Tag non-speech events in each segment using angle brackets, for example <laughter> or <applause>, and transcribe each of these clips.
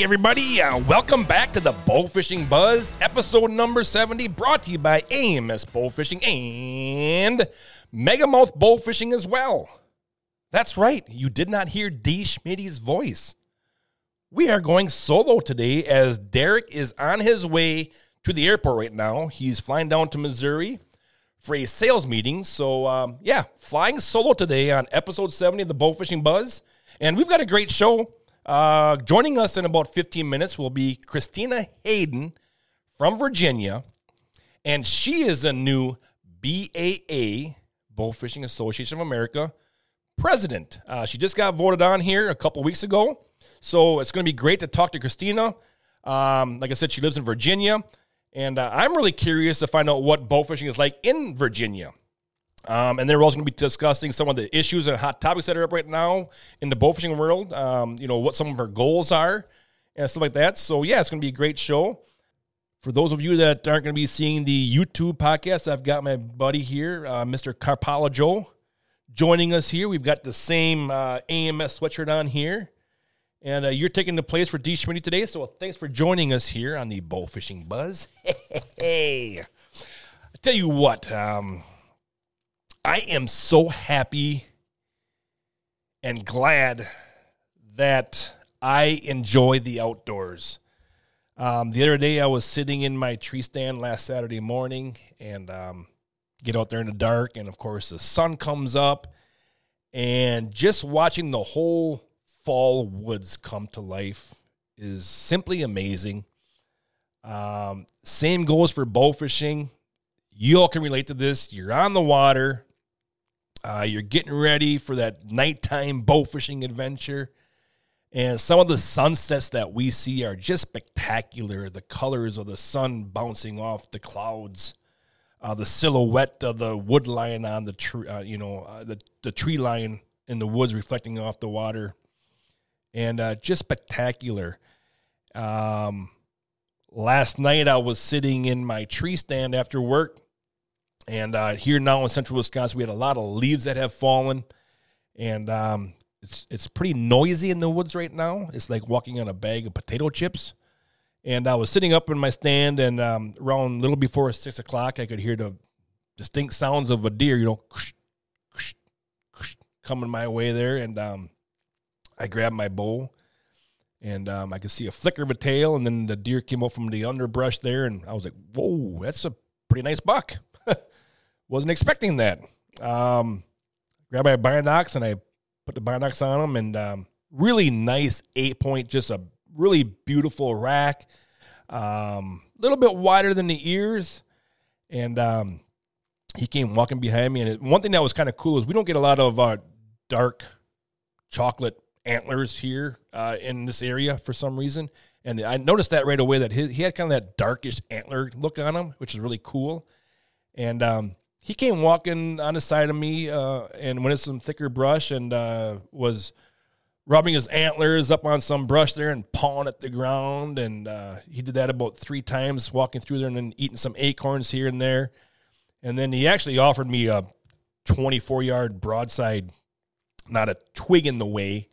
Everybody, uh, welcome back to the Bowfishing Buzz, episode number 70, brought to you by AMS Bowfishing and Megamouth Bowfishing as well. That's right, you did not hear D. Schmitty's voice. We are going solo today as Derek is on his way to the airport right now. He's flying down to Missouri for a sales meeting. So, um, yeah, flying solo today on episode 70 of the Bowfishing Buzz. And we've got a great show. Uh, joining us in about 15 minutes will be Christina Hayden from Virginia, and she is a new BAA, Bowfishing Association of America, president. Uh, she just got voted on here a couple weeks ago, so it's going to be great to talk to Christina. Um, like I said, she lives in Virginia, and uh, I'm really curious to find out what bowfishing is like in Virginia. Um, and they're also going to be discussing some of the issues and hot topics that are up right now in the bowfishing world. Um, you know, what some of our goals are and stuff like that. So, yeah, it's going to be a great show. For those of you that aren't going to be seeing the YouTube podcast, I've got my buddy here, uh, Mr. Carpala Joe, joining us here. We've got the same uh, AMS sweatshirt on here. And uh, you're taking the place for D. Schmitty today. So, thanks for joining us here on the Bowfishing Buzz. <laughs> hey, I tell you what, um, I am so happy and glad that I enjoy the outdoors. Um, the other day, I was sitting in my tree stand last Saturday morning and um, get out there in the dark. And of course, the sun comes up, and just watching the whole fall woods come to life is simply amazing. Um, same goes for bow fishing. You all can relate to this. You're on the water, uh, you're getting ready for that nighttime bow fishing adventure. And some of the sunsets that we see are just spectacular. The colors of the sun bouncing off the clouds, uh, the silhouette of the wood line on the tree, uh, you know, uh, the, the tree line in the woods reflecting off the water. And uh, just spectacular. Um, last night I was sitting in my tree stand after work and uh, here now in central Wisconsin, we had a lot of leaves that have fallen, and um, it's it's pretty noisy in the woods right now. It's like walking on a bag of potato chips. And I was sitting up in my stand, and um, around a little before six o'clock, I could hear the distinct sounds of a deer, you know, coming my way there. And um, I grabbed my bow, and um, I could see a flicker of a tail, and then the deer came up from the underbrush there, and I was like, "Whoa, that's a pretty nice buck." Wasn't expecting that. Um, grabbed my binocs and I put the binocs on them, and um, really nice eight point, just a really beautiful rack. A um, little bit wider than the ears, and um, he came walking behind me. And one thing that was kind of cool is we don't get a lot of uh, dark chocolate antlers here uh, in this area for some reason. And I noticed that right away that his, he had kind of that darkish antler look on him, which is really cool. And um, he came walking on the side of me uh, and went in some thicker brush and uh, was rubbing his antlers up on some brush there and pawing at the ground. And uh, he did that about three times, walking through there and then eating some acorns here and there. And then he actually offered me a 24 yard broadside, not a twig in the way,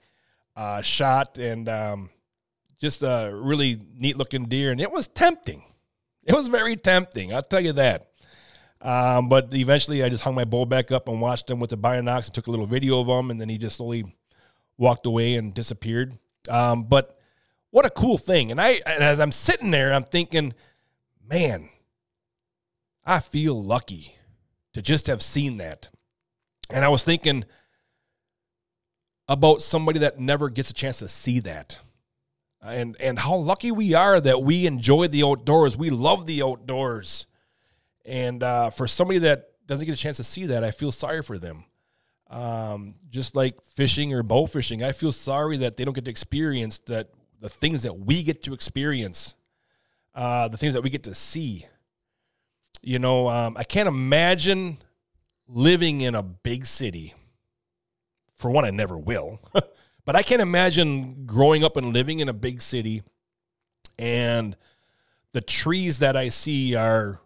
uh, shot and um, just a really neat looking deer. And it was tempting. It was very tempting, I'll tell you that. Um, but eventually, I just hung my bow back up and watched him with the binocs and took a little video of him, and then he just slowly walked away and disappeared. Um, but what a cool thing! And I, and as I'm sitting there, I'm thinking, man, I feel lucky to just have seen that. And I was thinking about somebody that never gets a chance to see that. And and how lucky we are that we enjoy the outdoors. We love the outdoors. And uh, for somebody that doesn't get a chance to see that, I feel sorry for them. Um, just like fishing or bow fishing, I feel sorry that they don't get to experience that the things that we get to experience, uh, the things that we get to see. You know, um, I can't imagine living in a big city. For one, I never will. <laughs> but I can't imagine growing up and living in a big city and the trees that I see are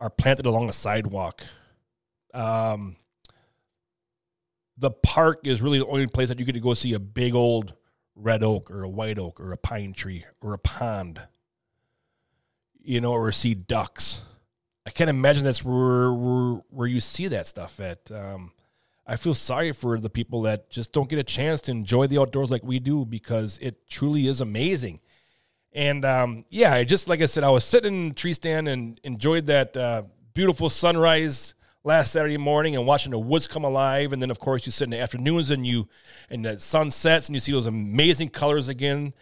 are planted along a sidewalk. Um, the park is really the only place that you get to go see a big old red oak or a white oak or a pine tree or a pond, you know, or see ducks. I can't imagine that's where where, where you see that stuff at. Um, I feel sorry for the people that just don't get a chance to enjoy the outdoors like we do because it truly is amazing. And um, yeah, I just like I said, I was sitting in the tree stand and enjoyed that uh, beautiful sunrise last Saturday morning and watching the woods come alive. And then of course you sit in the afternoons and you and the sun sets and you see those amazing colors again.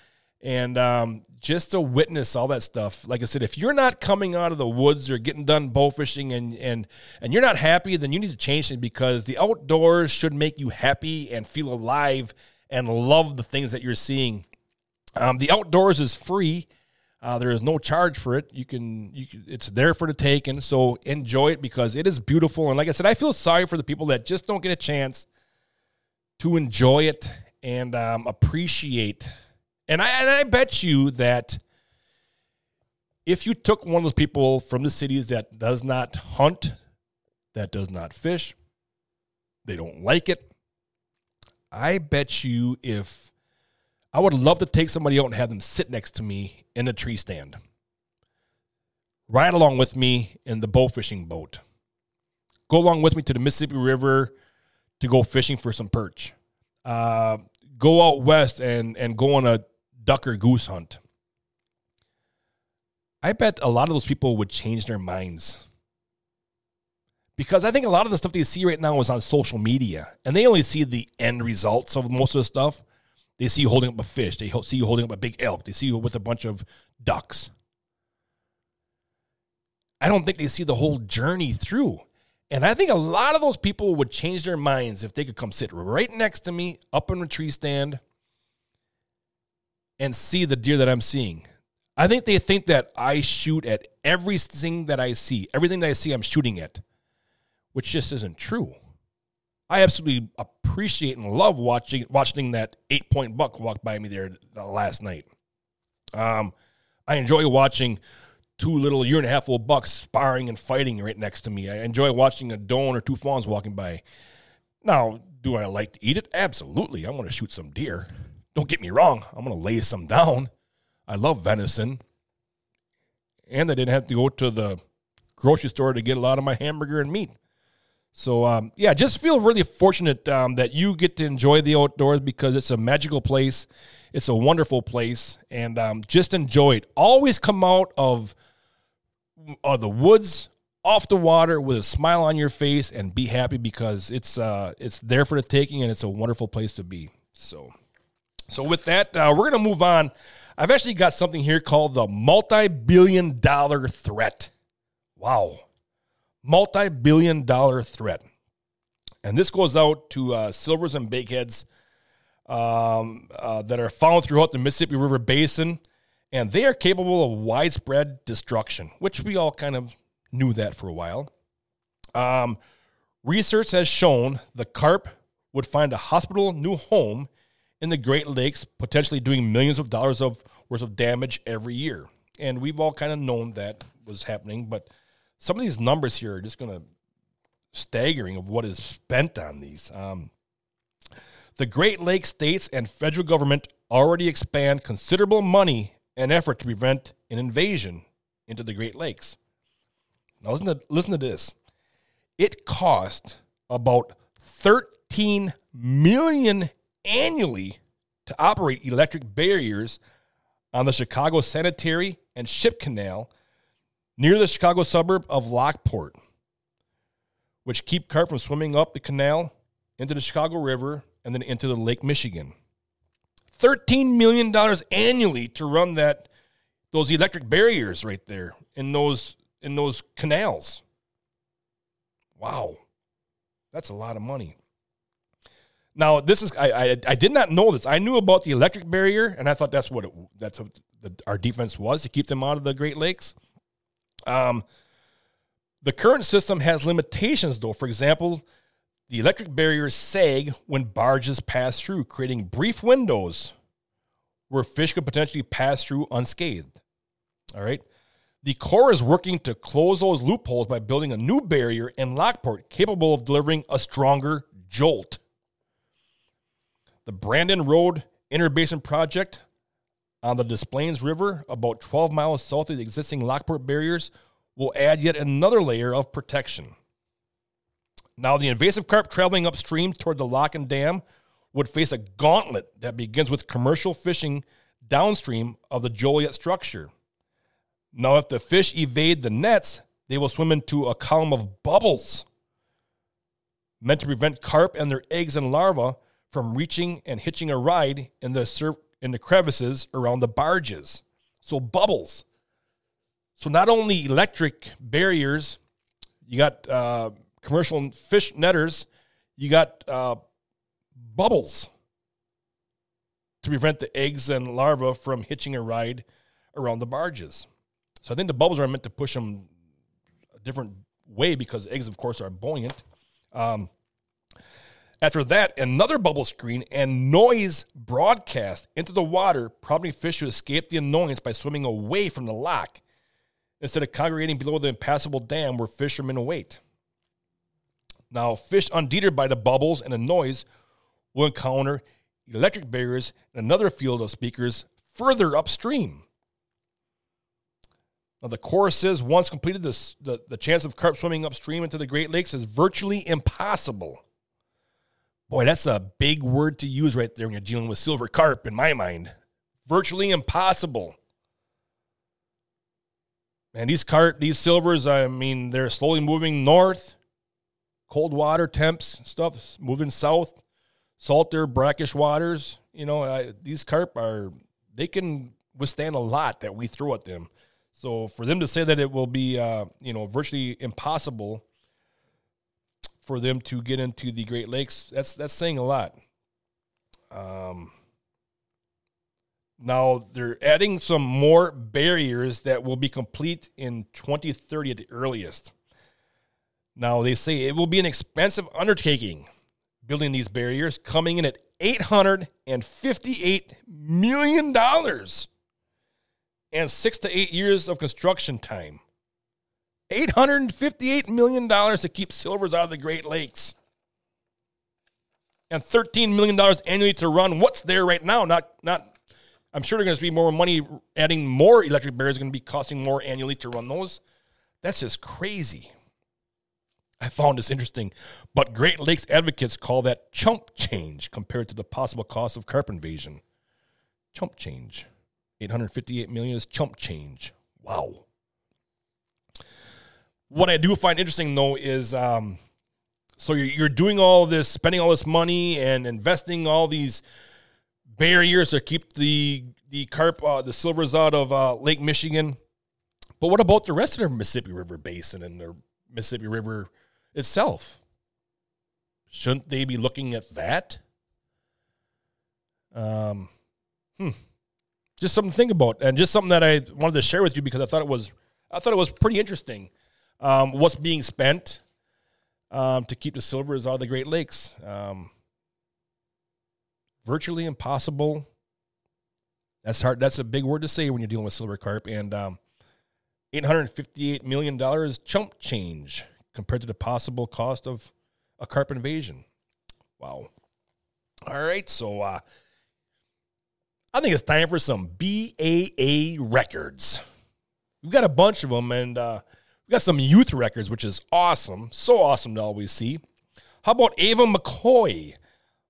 And um, just to witness all that stuff, like I said, if you're not coming out of the woods or getting done bow fishing and and and you're not happy, then you need to change it because the outdoors should make you happy and feel alive and love the things that you're seeing. Um, the outdoors is free. Uh, there is no charge for it. You can, you can, it's there for the taking. So enjoy it because it is beautiful. And like I said, I feel sorry for the people that just don't get a chance to enjoy it and um, appreciate. And I, and I bet you that if you took one of those people from the cities that does not hunt, that does not fish, they don't like it. I bet you if I would love to take somebody out and have them sit next to me in a tree stand. Ride along with me in the bow fishing boat. Go along with me to the Mississippi River to go fishing for some perch. Uh, go out west and, and go on a duck or goose hunt. I bet a lot of those people would change their minds. Because I think a lot of the stuff they see right now is on social media, and they only see the end results of most of the stuff. They see you holding up a fish. They see you holding up a big elk. They see you with a bunch of ducks. I don't think they see the whole journey through. And I think a lot of those people would change their minds if they could come sit right next to me up in a tree stand and see the deer that I'm seeing. I think they think that I shoot at everything that I see. Everything that I see, I'm shooting at, which just isn't true. I absolutely appreciate and love watching watching that eight point buck walk by me there last night. Um, I enjoy watching two little year and a half old bucks sparring and fighting right next to me. I enjoy watching a doe or two fawns walking by. Now, do I like to eat it? Absolutely. I'm going to shoot some deer. Don't get me wrong. I'm going to lay some down. I love venison. And I didn't have to go to the grocery store to get a lot of my hamburger and meat. So um, yeah, just feel really fortunate um, that you get to enjoy the outdoors because it's a magical place. It's a wonderful place, and um, just enjoy it. Always come out of uh, the woods, off the water, with a smile on your face, and be happy because it's uh, it's there for the taking, and it's a wonderful place to be. So, so with that, uh, we're gonna move on. I've actually got something here called the multi-billion-dollar threat. Wow multi billion dollar threat. And this goes out to uh, silvers and bigheads um, uh, that are found throughout the Mississippi River Basin, and they are capable of widespread destruction, which we all kind of knew that for a while. Um, research has shown the carp would find a hospital new home in the Great Lakes, potentially doing millions of dollars of worth of damage every year. And we've all kind of known that was happening, but some of these numbers here are just going to staggering of what is spent on these. Um, the Great Lakes states and federal government already expand considerable money and effort to prevent an invasion into the Great Lakes. Now listen to listen to this. It cost about 13 million annually to operate electric barriers on the Chicago Sanitary and Ship Canal near the Chicago suburb of Lockport, which keep carp from swimming up the canal into the Chicago River and then into the Lake Michigan. $13 million annually to run that those electric barriers right there in those in those canals. Wow. That's a lot of money. Now, this is I, I, I did not know this. I knew about the electric barrier, and I thought that's what it, that's what the, our defense was to keep them out of the Great Lakes. Um, the current system has limitations, though. For example, the electric barriers sag when barges pass through, creating brief windows where fish could potentially pass through unscathed. All right. The Corps is working to close those loopholes by building a new barrier in Lockport capable of delivering a stronger jolt. The Brandon Road interbasin project on the Des Plaines River, about 12 miles south of the existing Lockport barriers, will add yet another layer of protection. Now, the invasive carp traveling upstream toward the lock and dam would face a gauntlet that begins with commercial fishing downstream of the Joliet structure. Now, if the fish evade the nets, they will swim into a column of bubbles meant to prevent carp and their eggs and larvae from reaching and hitching a ride in the sur- in the crevices around the barges. So bubbles. So not only electric barriers, you got uh, commercial fish netters, you got uh, bubbles to prevent the eggs and larvae from hitching a ride around the barges. So I think the bubbles are meant to push them a different way because eggs, of course, are buoyant. Um, after that, another bubble screen and noise broadcast into the water, prompting fish to escape the annoyance by swimming away from the lock instead of congregating below the impassable dam where fishermen await. Now, fish undeterred by the bubbles and the noise will encounter electric barriers and another field of speakers further upstream. Now, the chorus says once completed, this, the, the chance of carp swimming upstream into the Great Lakes is virtually impossible. Boy, that's a big word to use right there when you're dealing with silver carp, in my mind. Virtually impossible. And these carp, these silvers, I mean, they're slowly moving north. Cold water temps, stuff moving south, salter, brackish waters. You know, I, these carp are they can withstand a lot that we throw at them. So for them to say that it will be, uh, you know, virtually impossible for them to get into the Great Lakes, that's that's saying a lot. Um, now they're adding some more barriers that will be complete in 2030 at the earliest. Now they say it will be an expensive undertaking building these barriers, coming in at 858 million dollars and six to eight years of construction time. $858 million to keep silvers out of the Great Lakes. And $13 million annually to run what's there right now. Not, not, I'm sure there's going to be more money adding more electric barriers going to be costing more annually to run those. That's just crazy. I found this interesting, but Great Lakes advocates call that chump change compared to the possible cost of carp invasion. Chump change. 858 million is chump change. Wow. What I do find interesting though is um, so you're, you're doing all this, spending all this money and investing all these barriers to keep the the carp, uh, the silvers out of uh, Lake Michigan. But what about the rest of the Mississippi River Basin and the Mississippi River itself? Shouldn't they be looking at that? Um, hmm. Just something to think about, and just something that I wanted to share with you because I thought it was, I thought it was pretty interesting um, what's being spent um, to keep the silvers out of the Great Lakes. Um, virtually impossible. That's hard. That's a big word to say when you're dealing with silver carp. And um, $858 million chump change compared to the possible cost of a carp invasion. Wow. All right. So uh, I think it's time for some BAA records. We've got a bunch of them, and uh, we got some youth records, which is awesome. So awesome to always see. How about Ava McCoy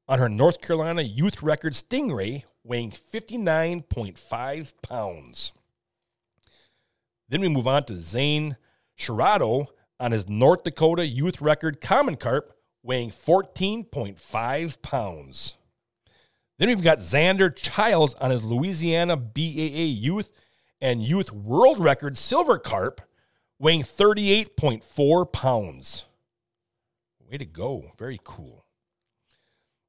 on her North Carolina youth record Stingray weighing 59.5 pounds? Then we move on to Zane Sherrado on his North Dakota youth record Common Carp weighing 14.5 pounds. Then we've got Xander Childs on his Louisiana BAA youth and youth world record Silver Carp weighing 38.4 pounds. Way to go. Very cool.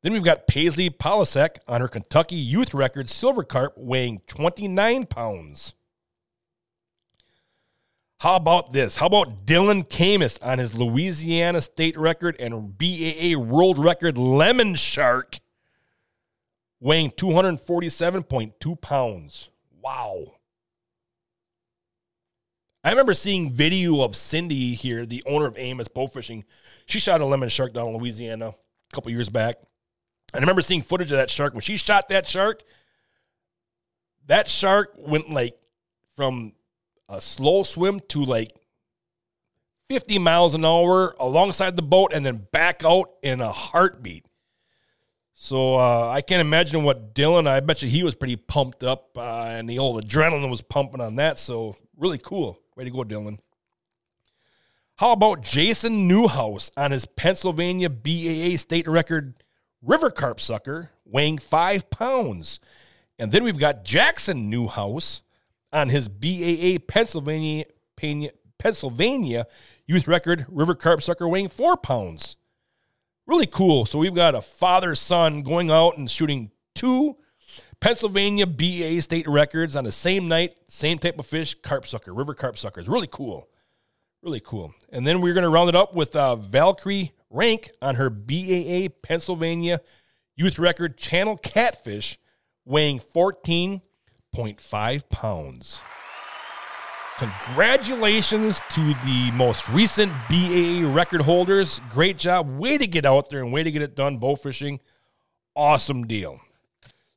Then we've got Paisley Polasek on her Kentucky youth record silver carp weighing 29 pounds. How about this? How about Dylan Camus on his Louisiana state record and BAA world record lemon shark weighing 247.2 pounds? Wow. I remember seeing video of Cindy here, the owner of AMS Bow Fishing. She shot a lemon shark down in Louisiana a couple years back. And I remember seeing footage of that shark. When she shot that shark, that shark went like from a slow swim to like 50 miles an hour alongside the boat and then back out in a heartbeat. So uh, I can't imagine what Dylan. I bet you he was pretty pumped up, uh, and the old adrenaline was pumping on that. So really cool. Way to go, Dylan. How about Jason Newhouse on his Pennsylvania BAA state record river carp sucker, weighing five pounds? And then we've got Jackson Newhouse on his BAA Pennsylvania Pennsylvania youth record river carp sucker weighing four pounds really cool. So we've got a father son going out and shooting two Pennsylvania BA state records on the same night, same type of fish, carp sucker, river carp suckers. Really cool. Really cool. And then we're going to round it up with uh, Valkyrie Rank on her BAA Pennsylvania youth record channel catfish weighing 14.5 pounds. Congratulations to the most recent BAA record holders. Great job. Way to get out there and way to get it done. Bow fishing. Awesome deal.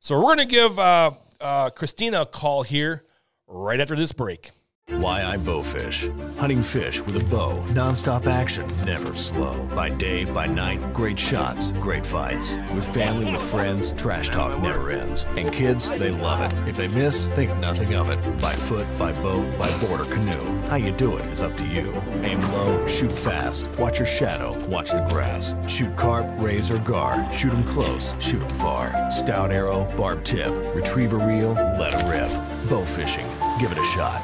So we're going to give uh, uh, Christina a call here right after this break. Why I Bowfish. Hunting fish with a bow, nonstop action, never slow. By day, by night, great shots, great fights. With family, with friends, trash talk never ends. And kids, they love it. If they miss, think nothing of it. By foot, by boat, by board or canoe. How you do it is up to you. Aim low, shoot fast. Watch your shadow, watch the grass. Shoot carp, rays or gar. Shoot 'em close, shoot 'em far. Stout arrow, barb tip. Retrieve a reel, let it rip. Bow fishing, give it a shot.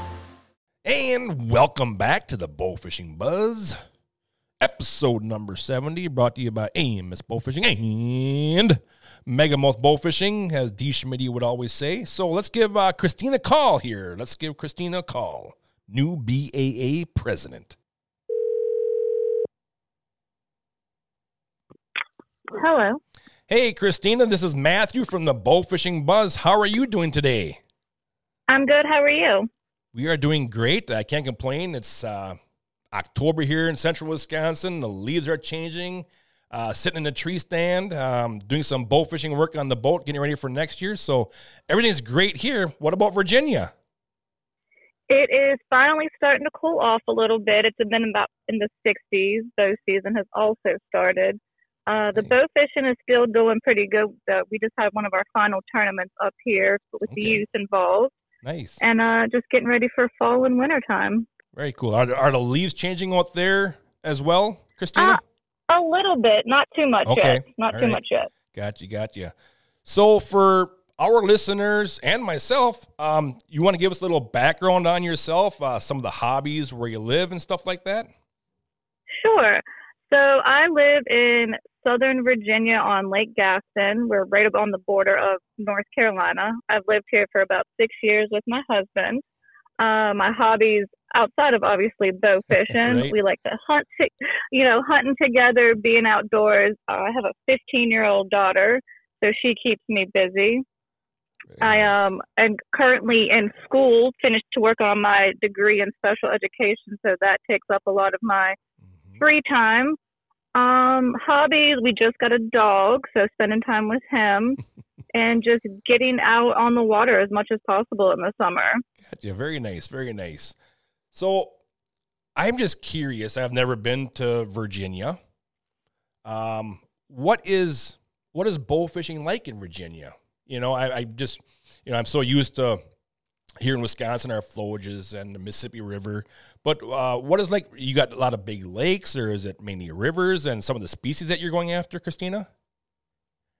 And welcome back to the Bowfishing Buzz, episode number 70, brought to you by AMS Bowfishing and Megamouth Bowfishing, as D. Schmidt would always say. So let's give uh, Christina a call here. Let's give Christina a call. New BAA president. Hello. Hey, Christina, this is Matthew from the Bowfishing Buzz. How are you doing today? I'm good. How are you? We are doing great. I can't complain. It's uh, October here in central Wisconsin. The leaves are changing. Uh, sitting in a tree stand, um, doing some bow fishing work on the boat, getting ready for next year. So everything's great here. What about Virginia? It is finally starting to cool off a little bit. It's been about in the 60s. Bow season has also started. Uh, the nice. bow fishing is still going pretty good. Uh, we just had one of our final tournaments up here with okay. the youth involved. Nice. And uh, just getting ready for fall and winter time. Very cool. Are, are the leaves changing out there as well, Christina? Uh, a little bit, not too much okay. yet. Not All too right. much yet. Got you, got you. So for our listeners and myself, um, you want to give us a little background on yourself, uh, some of the hobbies, where you live, and stuff like that? Sure. So I live in Southern Virginia on Lake Gaston. We're right up on the border of North Carolina. I've lived here for about six years with my husband. Uh, my hobbies outside of obviously bow <laughs> fishing, right. we like to hunt, to, you know, hunting together, being outdoors. Uh, I have a 15 year old daughter, so she keeps me busy. Very I um am currently in school, finished to work on my degree in special education, so that takes up a lot of my. Free time. Um, hobbies, we just got a dog, so spending time with him <laughs> and just getting out on the water as much as possible in the summer. Gotcha. Very nice. Very nice. So I'm just curious. I've never been to Virginia. Um, what is what is bow fishing like in Virginia? You know, I, I just you know I'm so used to here in Wisconsin, our flowages and the Mississippi River. But uh, what is like? You got a lot of big lakes, or is it mainly rivers and some of the species that you're going after, Christina?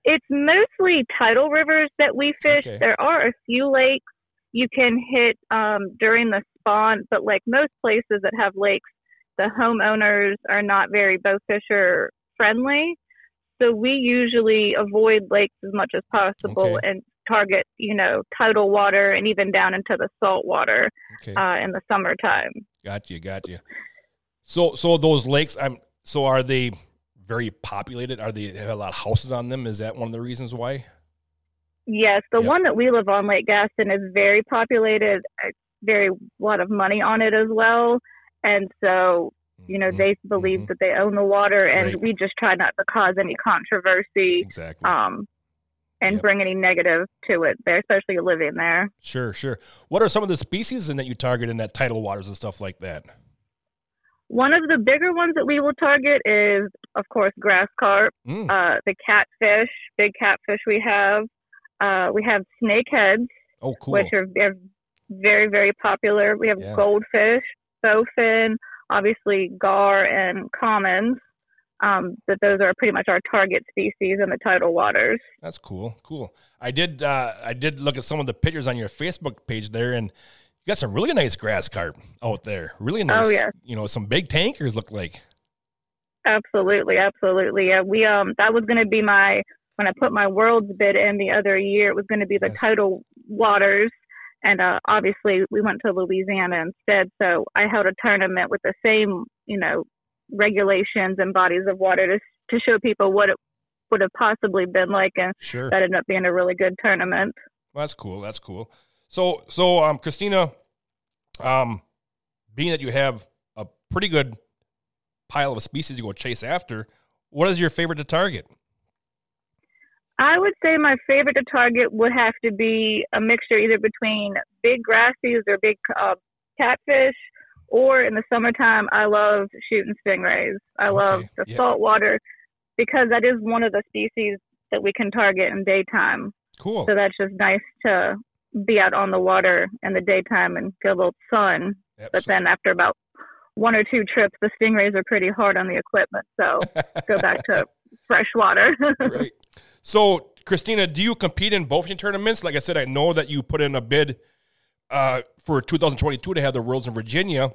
It's mostly tidal rivers that we fish. Okay. There are a few lakes you can hit um, during the spawn, but like most places that have lakes, the homeowners are not very bow fisher friendly. So we usually avoid lakes as much as possible okay. and target, you know, tidal water and even down into the salt water okay. uh, in the summertime. Got you, got you. So, so those lakes, I'm. So, are they very populated? Are they have a lot of houses on them? Is that one of the reasons why? Yes, the yep. one that we live on, Lake Gaston, is very populated. Very lot of money on it as well, and so You know, Mhm, they believe mhm. that they own the water, and Right. we just try not to cause any controversy Exactly. um, and Yep. bring any negative to it there, especially living there. Sure, sure. What are some of the species in that you target in that tidal waters and stuff like that? One of the bigger ones that we will target is, of course, grass carp, Mm, uh, the catfish, big catfish we have. Uh, we have snakeheads, oh, cool. which are very, very popular. We have Yeah. goldfish, bowfin, obviously gar and commons. Um, but those are pretty much our target species in the tidal waters. That's cool. Cool. I did. Uh, I did look at some of the pictures on your Facebook page there, and you got some really nice grass carp out there. Really nice. Oh, yes. You know, some big tankers look like. Absolutely, absolutely. Yeah, we um that was going to be my when I put my world's bid in the other year. It was going to be the Yes. tidal waters, and uh, obviously we went to Louisiana instead. So I held a tournament with the same you know regulations and bodies of water to to show people what it would have possibly been like, and Sure. that ended up being a really good tournament. Well, that's cool. That's cool. So, so um, Christina, um, being that you have a pretty good pile of species you go chase after, what is your favorite to target? I would say my favorite to target would have to be a mixture either between big grassies or big uh, catfish, or in the summertime, I love shooting stingrays. I love the yeah. saltwater because that is one of the species that we can target in daytime. Cool. So that's just nice to be out on the water in the daytime and get a little sun. Yep, But then after about one or two trips, the stingrays are pretty hard on the equipment. So <laughs> go back to fresh water. <laughs> Great. So, Christina, do you compete in both tournaments? Like I said, I know that you put in a bid uh, for 2022 to have the Worlds in Virginia,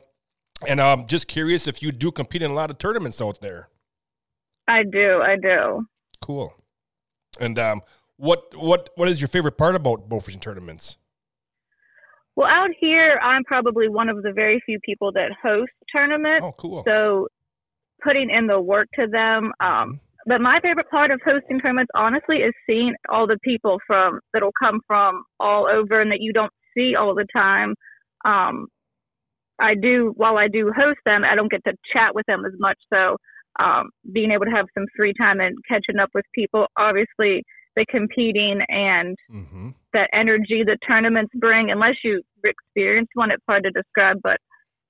and I'm just curious if you do compete in a lot of tournaments out there. I do. I do. Cool. And um, what what what is your favorite part about fishing tournaments? Well, out here, I'm probably one of the very few people that host tournaments. Oh, cool. So putting in the work to them. Um, but my favorite part of hosting tournaments, honestly, is seeing all the people from that'll come from all over and that you don't see all the time. Um, I do while I do host them, I don't get to chat with them as much. So um, being able to have some free time and catching up with people, obviously the competing and Mm-hmm. that energy that tournaments bring. Unless you experience one, it's hard to describe, but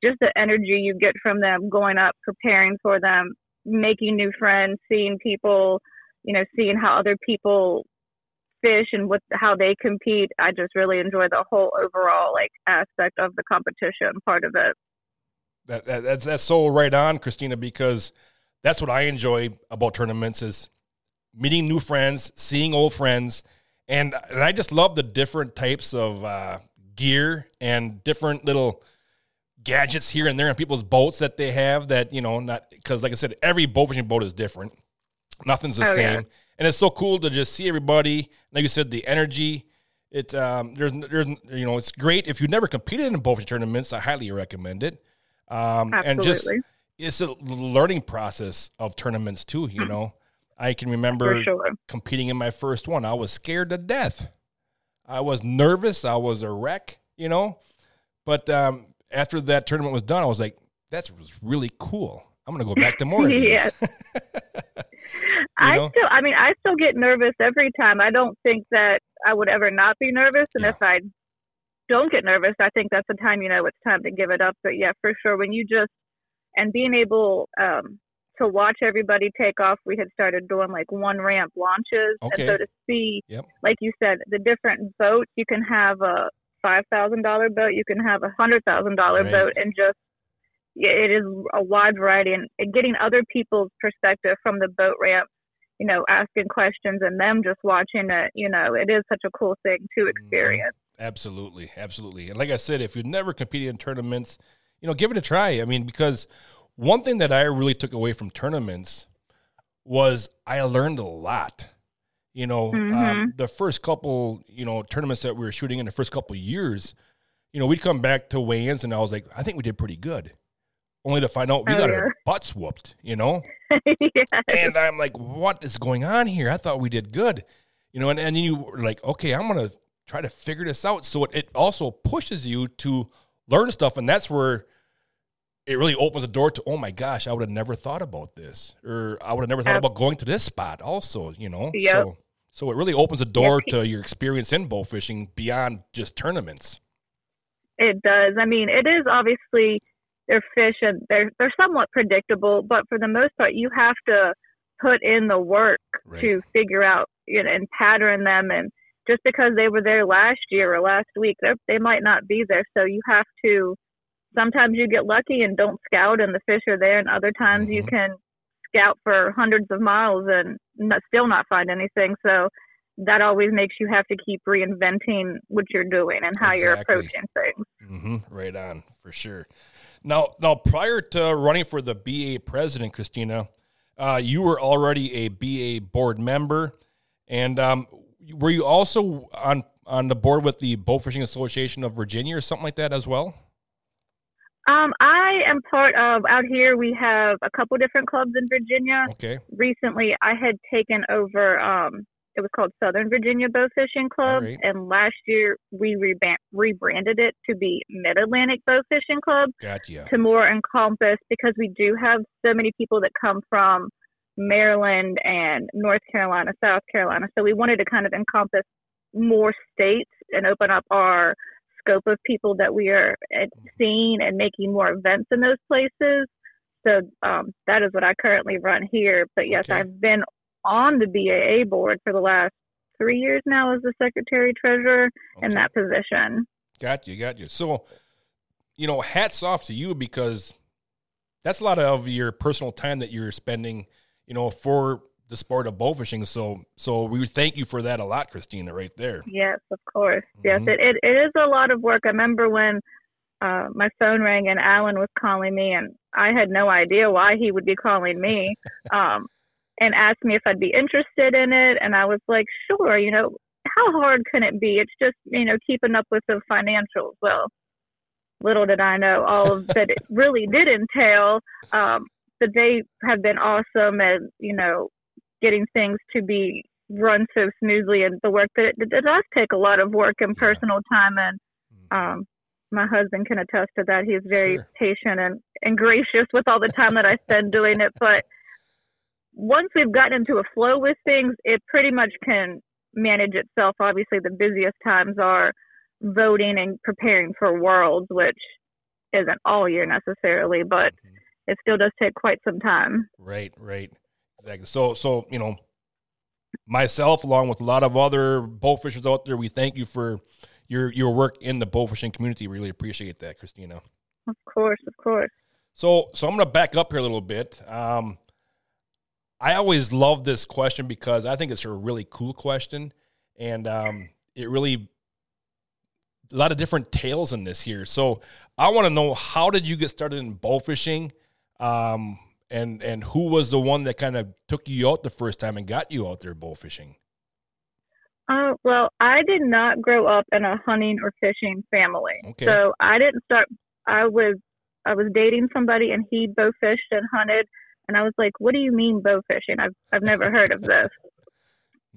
just the energy you get from them going up, preparing for them, making new friends, seeing people, you know, seeing how other people fish and what how they compete. I just really enjoy the whole overall like aspect of the competition part of it. That, that that's that's so right on, Christina, because that's what I enjoy about tournaments is meeting new friends, seeing old friends, and, and I just love the different types of uh, gear and different little gadgets here and there in people's boats that they have. That you know, not because like I said, every boat fishing boat is different. Nothing's the Oh, same, yeah. And it's so cool to just see everybody. Like you said, the energy. It um, there's there's you know it's great if you've never competed in fishing tournaments. I highly recommend it. Um, and just it's a learning process of tournaments too. You know, I can remember sure. competing in my first one. I was scared to death. I was nervous. I was a wreck. You know, but um, after that tournament was done, I was like, that was really cool. I'm gonna go back to more of. <laughs> Yes. <laughs> I know? still, I mean, I still get nervous every time. I don't think that I would ever not be nervous. And Yeah. if I don't get nervous, I think that's the time, you know, it's time to give it up. But yeah, for sure, when you just, and being able um, to watch everybody take off, we had started doing like one ramp launches. Okay. And so to see, Yep. like you said, the different boats, you can have a $5,000 boat, you can have a $100,000 Right. boat, and just, it is a wide variety and, and getting other people's perspective from the boat ramp you know asking questions and them just watching it you know it is such a cool thing to experience Absolutely, absolutely. And like I said, if you've never competed in tournaments, you know, give it a try. I mean, because one thing that I really took away from tournaments was I learned a lot. You know, um, Mhm. the first couple, you know, tournaments that we were shooting in the first couple of years, you know, we'd come back to weigh-ins and I was like, I think we did pretty good. Only to find out we Oh, got yeah. our butts whooped, you know? <laughs> yeah and I'm like, what is going on here? I thought we did good, you know. And and you were like, okay, I'm gonna try to figure this out. So it, it also pushes you to learn stuff, and that's where it really opens the door to oh my gosh, I would have never thought about this, or I would have never thought about going to this spot. Also, you know, Yep. so so it really opens the door Yep. to your experience in bow fishing beyond just tournaments. It does. I mean, it is obviously they're fish and they're they're somewhat predictable, but for the most part, you have to put in the work Right. to figure out you know, and pattern them. And just because they were there last year or last week, they they might not be there. So you have to. Sometimes you get lucky and don't scout, and the fish are there, and other times you Mhm. can scout for hundreds of miles and not, still not find anything. So that always makes you have to keep reinventing what you're doing and how you're approaching things. hmm Right on, for sure. Now, now, prior to running for the BA president, Christina, uh, you were already a BA board member, and um, were you also on on the board with the Bow Fishing Association of Virginia or something like that as well? Um, I am part of out here. We have a couple different clubs in Virginia. Okay, Recently, I had taken over. Um, it was called Southern Virginia Bow Fishing Club, Alright. and last year we rebranded it to be Mid Atlantic Bow Fishing Club gotcha. to more encompass because we do have so many people that come from Maryland and North Carolina, South Carolina. So we wanted to kind of encompass more states and open up our scope of people that we are uh, seeing and making more events in those places. So um, that is what I currently run here. But yes, Okay. I've been on the BAA board for the last three years now as the secretary treasurer in that position. Got you, got you. So, you know, hats off to you because that's a lot of your personal time that you're spending, you know, for the sport of bow fishing. So, so we thank you for that a lot, Christina, right there. Yes, of course. Yes, Mhm. it, it, it is a lot of work. I remember when uh, my phone rang and Alan was calling me, and I had no idea why he would be calling me <laughs> um, and asked me if I'd be interested in it. And I was like, sure, you know, how hard can it be? It's just, you know, keeping up with the financials. Well, little did I know all of that it <laughs> really did entail. Um, but they have been awesome at, you know, getting things to be run so smoothly and the work that it, it does take a lot of work and personal time and um my husband can attest to that he's very Sure. patient and and gracious with all the time that i spend doing it but once we've gotten into a flow with things it pretty much can manage itself obviously the busiest times are voting and preparing for worlds which isn't all year necessarily but Mhm. it still does take quite some time Right, right. Exactly. So, so you know, myself, along with a lot of other bow fishers out there, we thank you for your your work in the bow fishing community. Really appreciate that, Christina. of course of course So, so I'm going to back up here a little bit. Um, I always love this question because I think it's a really cool question, and um, it really a lot of different tales in this here. So, I want to know how did you get started in bow fishing, um, and and who was the one that kind of took you out the first time and got you out there bow fishing? Uh, well, I did not grow up in a hunting or fishing family. Okay. So I didn't start. I was I was dating somebody, and he bow fished and hunted, and I was like, "What do you mean bow fishing? I've I've never heard of this."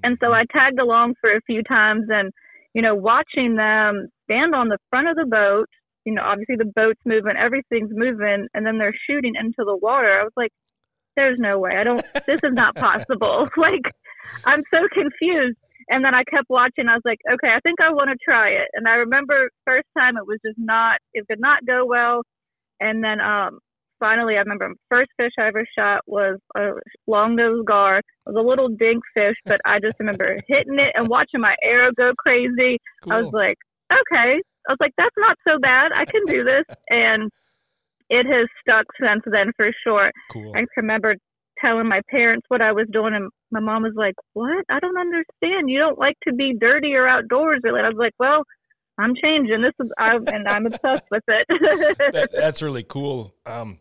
And so I tagged along for a few times, and you know, watching them stand on the front of the boat. You know, obviously the boat's moving, everything's moving, and then they're shooting into the water. I was like, "There's no way. I don't. This is not possible." <laughs> like, I'm so confused. And then I kept watching. I was like, okay, I think I want to try it. And I remember first time it was just not, it did not go well. And then um, finally, I remember first fish I ever shot was a long nose gar. It was a little dink fish, but I just remember <laughs> hitting it and watching my arrow go crazy. I was like, okay. I was like, that's not so bad. I can do this. <laughs> And it has stuck since then for sure. cool. I remember telling my parents what I was doing, and my mom was like, "What? I don't understand. You don't like to be dirty or outdoors." Really, I was like, "Well, I'm changing. This is, I, and I'm obsessed with it." <laughs> that, that's really cool. Um,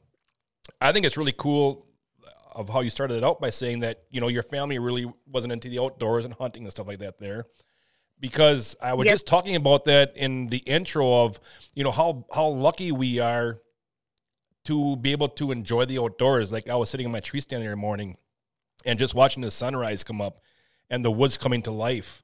I think it's really cool of how you started it out by saying that you know your family really wasn't into the outdoors and hunting and stuff like that there, because I was Yep. just talking about that in the intro of you know how how lucky we are to be able to enjoy the outdoors. Like I was sitting in my tree stand every morning and just watching the sunrise come up and the woods coming to life,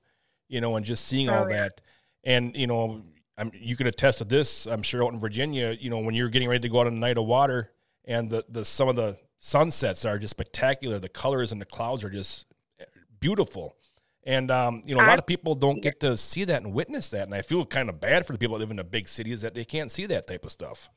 you know, and just seeing all Oh, yeah. that. And you know, I'm, you can attest to this. I'm sure out in Virginia, you know, when you're getting ready to go out on a night of water, and the the some of the sunsets are just spectacular. The colors and the clouds are just beautiful. And um, you know, a lot of people don't get to see that and witness that, and I feel kind of bad for the people that live in the big cities that they can't see that type of stuff.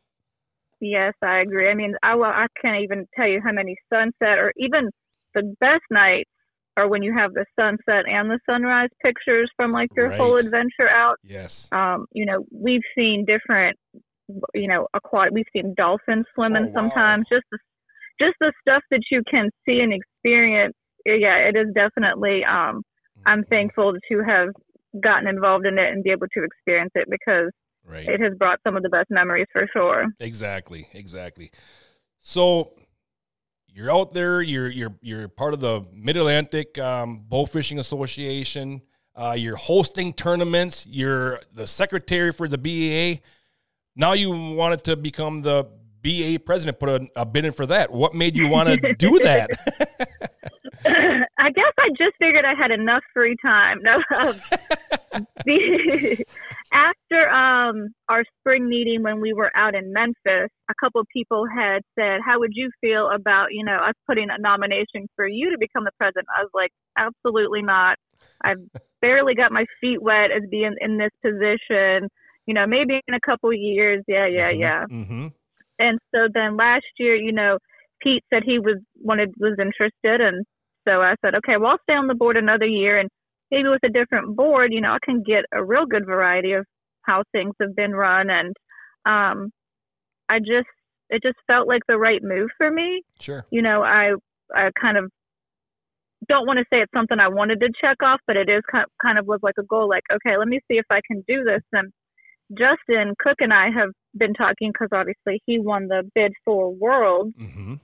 Yes, I agree. I mean, I well, I can't even tell you how many sunset or even the best nights are when you have the sunset and the sunrise pictures from like your Right. whole adventure out. Yes. Um, you know, we've seen different, you know, aquatic. We've seen dolphins swimming Oh, wow. sometimes. Just the, just the stuff that you can see and experience. Yeah, it is definitely. Um, I'm thankful to have gotten involved in it and be able to experience it because Right. it has brought some of the best memories for sure. Exactly, exactly. So you're out there. You're you're you're part of the Mid Atlantic um, Bow Fishing Association. Uh, you're hosting tournaments. You're the secretary for the BAA. Now you wanted to become the BA president. Put a, a bid in for that. What made you want to do that? <laughs> <laughs> I guess I just figured I had enough free time. No, um, <laughs> the, after um, our spring meeting when we were out in Memphis, a couple of people had said, "How would you feel about you know us putting a nomination for you to become the president?" I was like, "Absolutely not. I've barely got my feet wet as being in this position. You know, maybe in a couple years, yeah, yeah, yeah." Mm-hmm. and so then last year, you know, Pete said he was wanted was interested, and so I said, okay, well, I'll stay on the board another year, and maybe with a different board, you know, I can get a real good variety of how things have been run, and um, I just it just felt like the right move for me. Sure. You know, I I kind of don't want to say it's something I wanted to check off, but it is kind kind of was like a goal. Like, okay, let me see if I can do this. And Justin Cook and I have been talking because obviously he won the bid for World, Mm-hmm.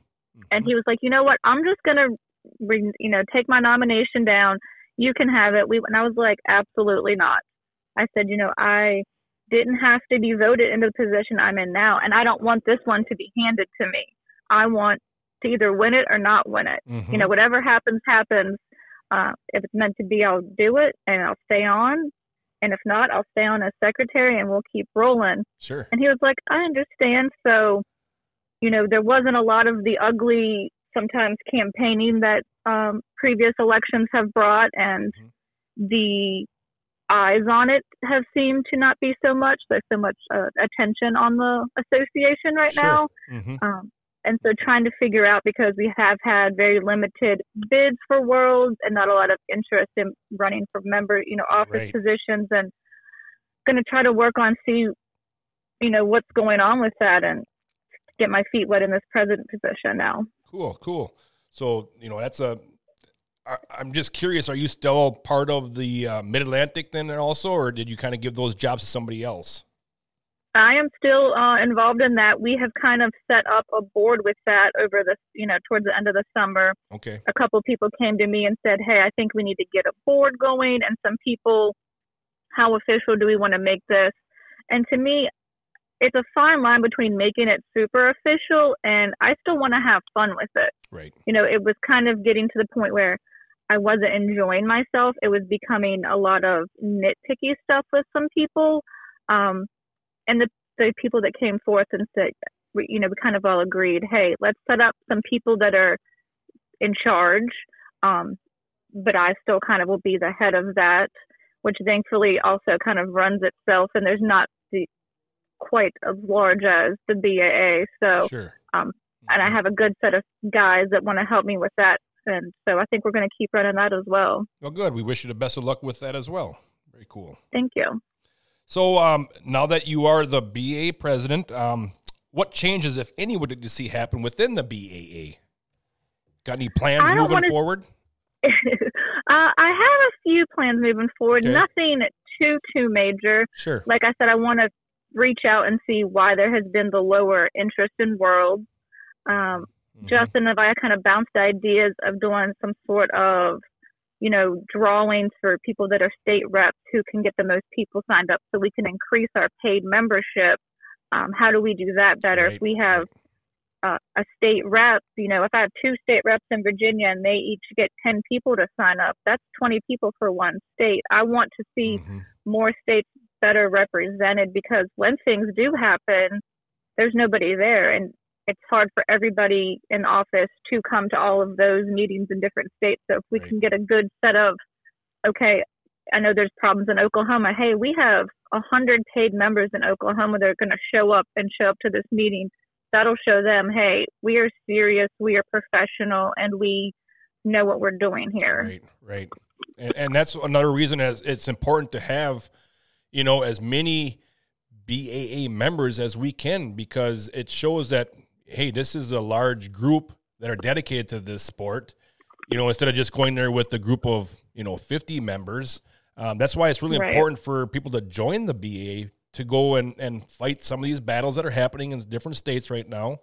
and he was like, you know what, I'm just gonna, re- you know, take my nomination down. You can have it. We and I was like, absolutely not. I said, you know, I didn't have to be voted into the position I'm in now, and I don't want this one to be handed to me. I want to either win it or not win it. Mm-hmm. You know, whatever happens, happens. Uh, if it's meant to be, I'll do it and I'll stay on. And if not, I'll stay on as secretary and we'll keep rolling. Sure. And he was like, I understand. So, you know, there wasn't a lot of the ugly, sometimes campaigning that um, previous elections have brought, and Mhm. the eyes on it have seemed to not be so much. There's so much uh, attention on the association right Sure. now. Mm-hmm. Um, and so trying to figure out because we have had very limited bids for worlds and not a lot of interest in running for member, you know, office Right. positions and going to try to work on see, you know, what's going on with that and get my feet wet in this president position now. Cool, cool. So you know that's a. I, I'm just curious. Are you still part of the uh, Mid Atlantic then, also, or did you kind of give those jobs to somebody else? I am still uh, involved in that. We have kind of set up a board with that over the, you know, towards the end of the summer. Okay. a couple people came to me and said, "Hey, I think we need to get a board going." And some people, how official do we want to make this? And to me, it's a fine line between making it super official and I still want to have fun with it. Right. You know, it was kind of getting to the point where I wasn't enjoying myself. It was becoming a lot of nitpicky stuff with some people. Um, and the, the people that came forth and said, we, you know, we kind of all agreed, hey, let's set up some people that are in charge. Um, but I still kind of will be the head of that, which thankfully also kind of runs itself, and there's not the quite as large as the BAA. So, Sure. um, and I have a good set of guys that want to help me with that, and so I think we're going to keep running that as well. Well, good. We wish you the best of luck with that as well. Very cool. Thank you. So um, now that you are the BA president, um, what changes, if any, would you see happen within the BAA? Got any plans moving wanna- forward? <laughs> uh, I have a few plans moving forward. Okay. Nothing too too major. Sure. Like I said, I want to reach out and see why there has been the lower interest in worlds. Um, Mhm. Justin and I kind of bounced ideas of doing some sort of, you know, drawings for people that are state reps who can get the most people signed up so we can increase our paid membership. Um, how do we do that better? Right, If we have uh, a state rep, you know, if I have two state reps in Virginia and they each get 10 people to sign up, that's 20 people for one state. I want to see Mhm. more states better represented because when things do happen, there's nobody there, and it's hard for everybody in office to come to all of those meetings in different states. So if we Right. can get a good set of, okay, I know there's problems in Oklahoma. Hey, we have a hundred paid members in Oklahoma that are going to show up and show up to this meeting. That'll show them, hey, we are serious, we are professional, and we know what we're doing here. Right, right. And, and that's another reason as it's important to have, you know, as many BAA members as we can because it shows that hey, this is a large group that are dedicated to this sport. You know, instead of just going there with a group of you know 50 members. Um, that's why it's really Right. important for people to join the BA to go and, and fight some of these battles that are happening in different states right now.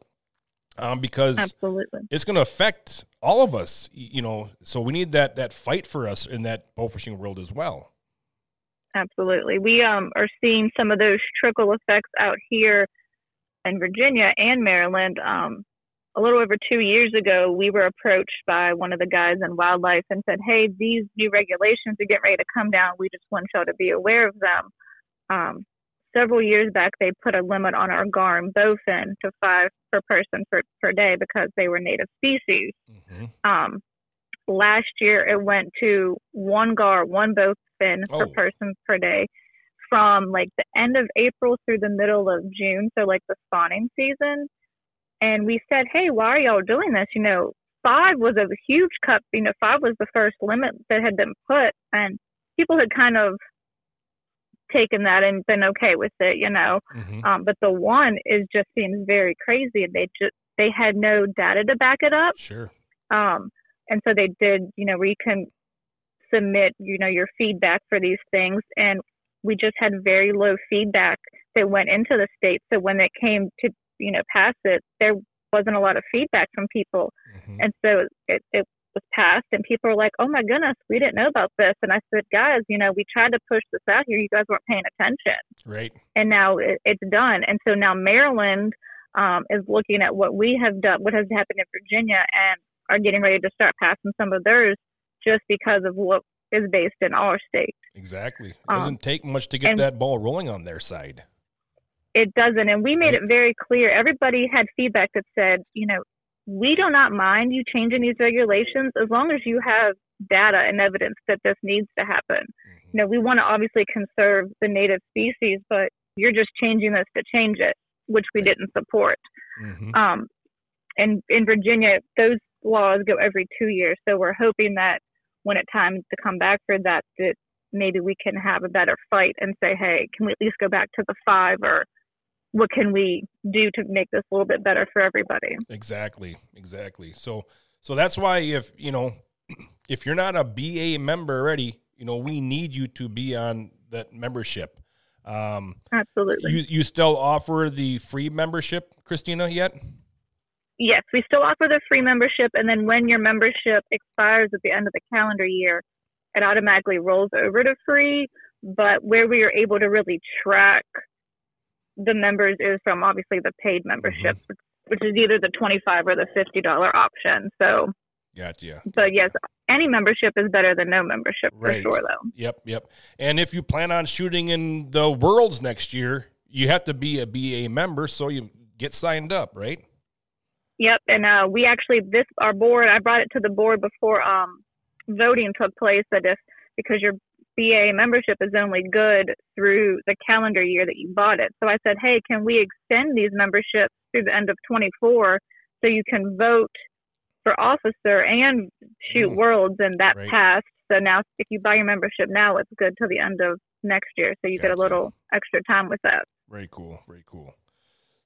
Um, because Absolutely. it's going to affect all of us, you know. So we need that that fight for us in that bow fishing world as well. Absolutely. We um are seeing some of those trickle effects out here in Virginia and Maryland. Um a little over two years ago, we were approached by one of the guys in wildlife and said, Hey, these new regulations are getting ready to come down. We just want y'all to be aware of them. Um, several years back, they put a limit on our gar and bowfin to five per person per, per day because they were native species. Mm-hmm. Um, last year, it went to one gar, one bowfin per Oh. person per day from like the end of April through the middle of June, so like the spawning season. And we said, hey, why are y'all doing this? You know, five was a huge cut. You know, five was the first limit that had been put, and people had kind of taken that and been okay with it, you know. Mm-hmm. Um, but the one is just seems very crazy. and They just they had no data to back it up. Sure. Um, and so they did, you know, where you can submit, you know, your feedback for these things. And we just had very low feedback that went into the state. So when it came to, you know, pass it, there wasn't a lot of feedback from people. Mhm. And so it, it was passed and people were like, oh my goodness, we didn't know about this. And I said, guys, you know, we tried to push this out here. You guys weren't paying attention Right. and now it, it's done. And so now Maryland um, is looking at what we have done, what has happened in Virginia, and are getting ready to start passing some of theirs just because of what is based in our state. Exactly. It Um, doesn't take much to get that ball rolling on their side. It doesn't, and we made Right. it very clear. Everybody had feedback that said, you know, we do not mind you changing these regulations as long as you have data and evidence that this needs to happen. Mhm. You know, we want to obviously conserve the native species, but you're just changing this to change it, which we Right. didn't support. Mhm. Um, and in Virginia, those laws go every two years. So we're hoping that when it's time to come back for that, that maybe we can have a better fight and say, hey, can we at least go back to the five or what can we do to make this a little bit better for everybody? Exactly. Exactly. So so that's why if you know <clears throat> if you're not a BA member already, you know we need you to be on that membership. Um, Absolutely. you you still offer the free membership, Christina? Yet? Yes, we still offer the free membership. And then when your membership expires at the end of the calendar year, it automatically rolls over to free. But where we are able to really track the members is from obviously the paid membership, mm-hmm. which is either the 25 or the $50 option. So, Gotcha. but yes, any membership is better than no membership for sure, though. Yep, yep. And if you plan on shooting in the worlds next year, you have to be a BA member, so you get signed up, right? Yep, and uh, we actually this our board. I brought it to the board before um, voting took place. That if because your BA membership is only good through the calendar year that you bought it, so I said, hey, can we extend these memberships through the end of 24 so you can vote for officer and shoot Mm. worlds, and that Right. passed. So now, if you buy your membership now, it's good till the end of next year, so you get a little extra time with that. Very cool. Very cool.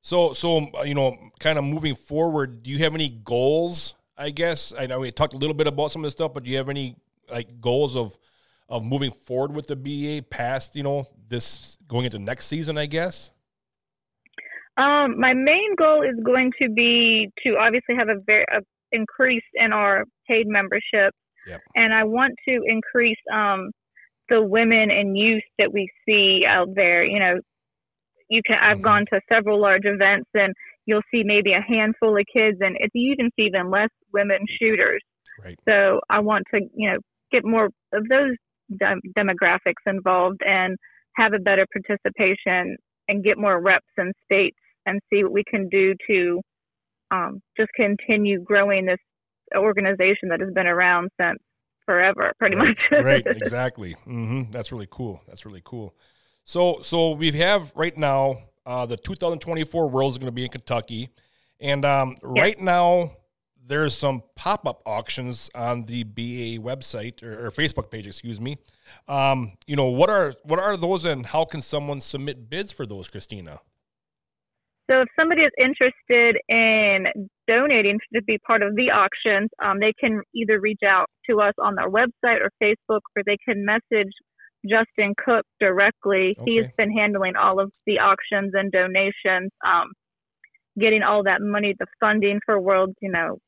So, so you know, kind of moving forward, do you have any goals? I guess I know we talked a little bit about some of this stuff, but do you have any like goals of of moving forward with the BA past you know this going into next season? I guess. Um, my main goal is going to be to obviously have a very a increase in our paid membership, Yep. and I want to increase um, the women and youth that we see out there. You know, you can I've Mhm. gone to several large events, and you'll see maybe a handful of kids, and it's you can see even less women shooters. Right. So I want to you know get more of those dem- demographics involved and have a better participation and get more reps in states and see what we can do to um, just continue growing this organization that has been around since forever, pretty right, much. <laughs> right, exactly. Mm-hmm. That's really cool. That's really cool. So, so we have right now uh, the 2024 Worlds is going to be in Kentucky, and um, yeah. right now there's some pop-up auctions on the BA website or, or Facebook page, excuse me. Um, you know what are what are those, and how can someone submit bids for those, Christina? So if somebody is interested in donating to be part of the auctions, um, they can either reach out to us on our website or Facebook, or they can message Justin Cook directly. Okay. He's been handling all of the auctions and donations, um, getting all that money, the funding for Worlds. You know,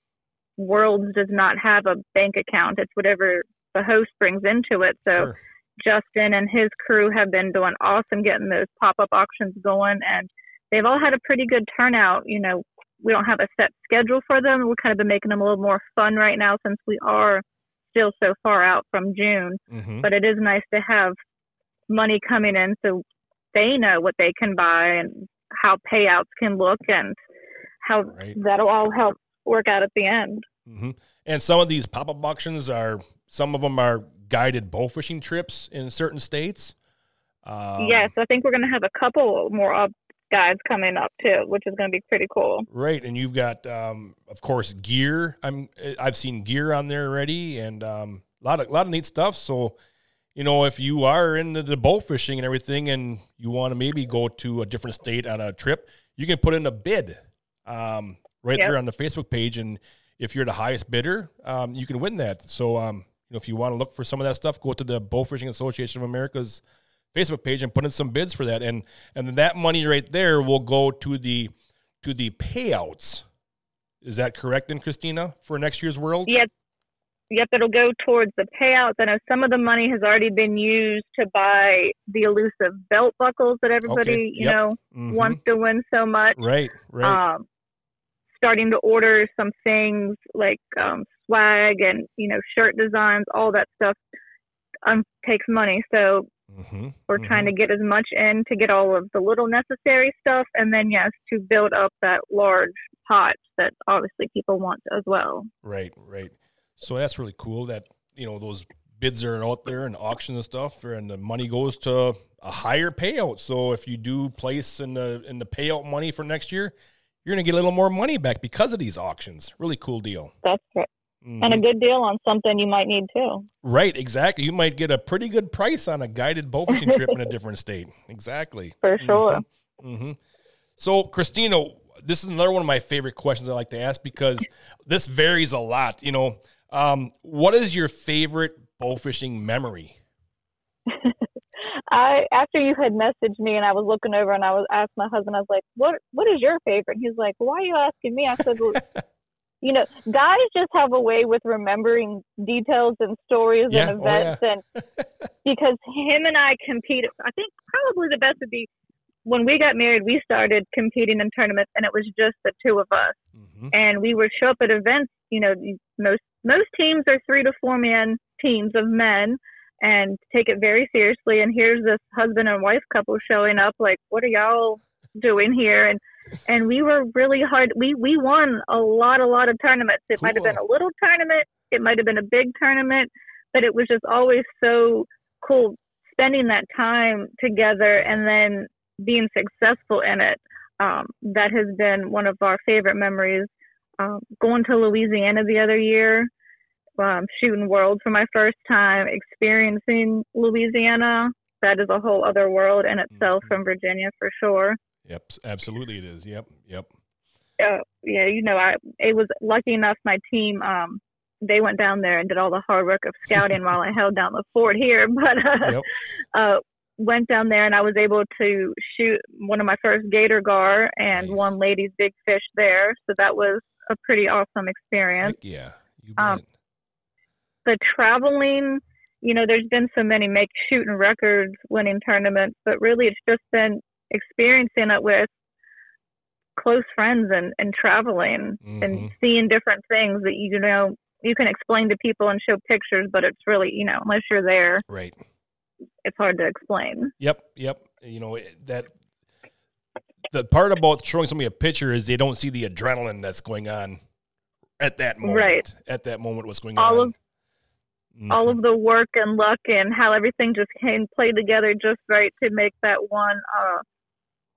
Worlds does not have a bank account; it's whatever the host brings into it. So. Sure. Justin and his crew have been doing awesome getting those pop up auctions going and they've all had a pretty good turnout. You know, we don't have a set schedule for them. We're kind of been making them a little more fun right now since we are still so far out from June. Mm-hmm. But it is nice to have money coming in so they know what they can buy and how payouts can look and how right. that'll all help work out at the end. Mm-hmm. And some of these pop up auctions are, some of them are guided bow fishing trips in certain states. Um, yes, I think we're going to have a couple more guys coming up too, which is going to be pretty cool. Right, and you've got, um, of course, gear. I'm I've seen gear on there already, and um, a lot of lot of neat stuff. So, you know, if you are into the bow fishing and everything, and you want to maybe go to a different state on a trip, you can put in a bid um, right yep. there on the Facebook page, and if you're the highest bidder, um, you can win that. So, um, you know, if you want to look for some of that stuff, go to the Bow Fishing Association of America's Facebook page and put in some bids for that, and and then that money right there will go to the to the payouts. Is that correct, then, Christina, for next year's World? Yep. Yep, it'll go towards the payouts. I know some of the money has already been used to buy the elusive belt buckles that everybody, okay. you yep. know, mm-hmm. wants to win so much. Right, right. Um, starting to order some things like um, swag and you know shirt designs, all that stuff um, takes money. So Mm-hmm. We're mm-hmm. trying to get as much in to get all of the little necessary stuff, and then yes, to build up that large pot that obviously people want as well. Right, right. So that's really cool that you know those bids are out there and auctions and stuff, and the money goes to a higher payout. So if you do place in the in the payout money for next year, you're going to get a little more money back because of these auctions. Really cool deal. That's right. Mm-hmm. And a good deal on something you might need too. Right, exactly. You might get a pretty good price on a guided bow fishing trip in a <laughs> different state. Exactly. For sure. Mm-hmm. Mm-hmm. So, Christina, this is another one of my favorite questions I like to ask because this varies a lot. You know, um, what is your favorite bow fishing memory? <laughs> I after you had messaged me and I was looking over and I was asked my husband, I was like, "What What is your favorite?" He's like, "Why are you asking me?" I said, well, <laughs> you know, guys just have a way with remembering details and stories yeah, and events. Oh, yeah. and because him and I compete, I think probably the best would be when we got married, we started competing in tournaments and it was just the two of us. Mm-hmm. And we would show up at events, you know, most, most teams are three to four man teams of men and take it very seriously. And here's this husband and wife couple showing up like, what are y'all doing here? And and we were really hard. We we won a lot, a lot of tournaments. It cool. might have been a little tournament, it might have been a big tournament, but it was just always so cool spending that time together and then being successful in it. Um, that has been one of our favorite memories. Um, going to Louisiana the other year, um, shooting World for my first time, experiencing Louisiana. That is a whole other world in itself mm-hmm. from Virginia for sure. Yep, absolutely it is. Yep, yep. Uh, yeah, you know, I it was lucky enough my team um they went down there and did all the hard work of scouting while I <laughs> held down the fort here, <laughs> but uh, yep. uh went down there and I was able to shoot one of my first gator gar and nice. one lady's big fish there, so that was a pretty awesome experience. Heck yeah. Um, the traveling you know, there's been so many make shooting records winning tournaments, but really it's just been experiencing it with close friends and, and traveling mm-hmm. and seeing different things that you know you can explain to people and show pictures, but it's really you know unless you're there, right? it's hard to explain. Yep, yep. You know that the part about showing somebody a picture is they don't see the adrenaline that's going on at that moment. Right. At that moment, what's going All on? of- Mhm. all of the work and luck and how everything just came played together just right to make that one uh,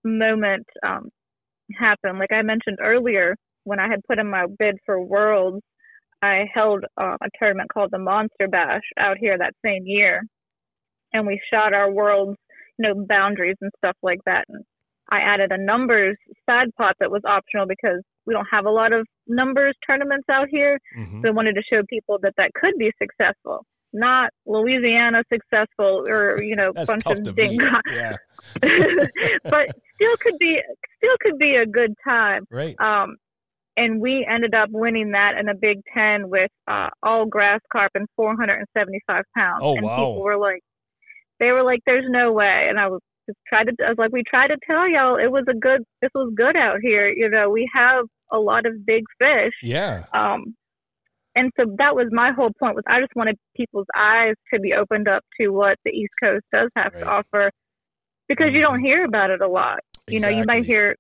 moment um, happen. Like I mentioned earlier, when I had put in my bid for Worlds, I held uh, a tournament called the Monster Bash out here that same year, and we shot our Worlds, you know, boundaries and stuff like that. And I added a numbers side pot that was optional because we don't have a lot of numbers tournaments out here. Mhm. So I wanted to show people that that could be successful, not Louisiana successful or you know bunch of ding, Yeah. <laughs> but still could be still could be a good time. Right. Um, and we ended up winning that in a Big Ten with uh, all grass carp and 475 pounds. Oh, and wow. people were like, they were like, "There's no way," and I was just tried to. I was like, "We tried to tell y'all it was a good. This was good out here. You know, we have a lot of big fish." Yeah. Um, and so that was my whole point was I just wanted people's eyes to be opened up to what the East Coast does have Right. to offer because you don't hear about it a lot. You know, you might hear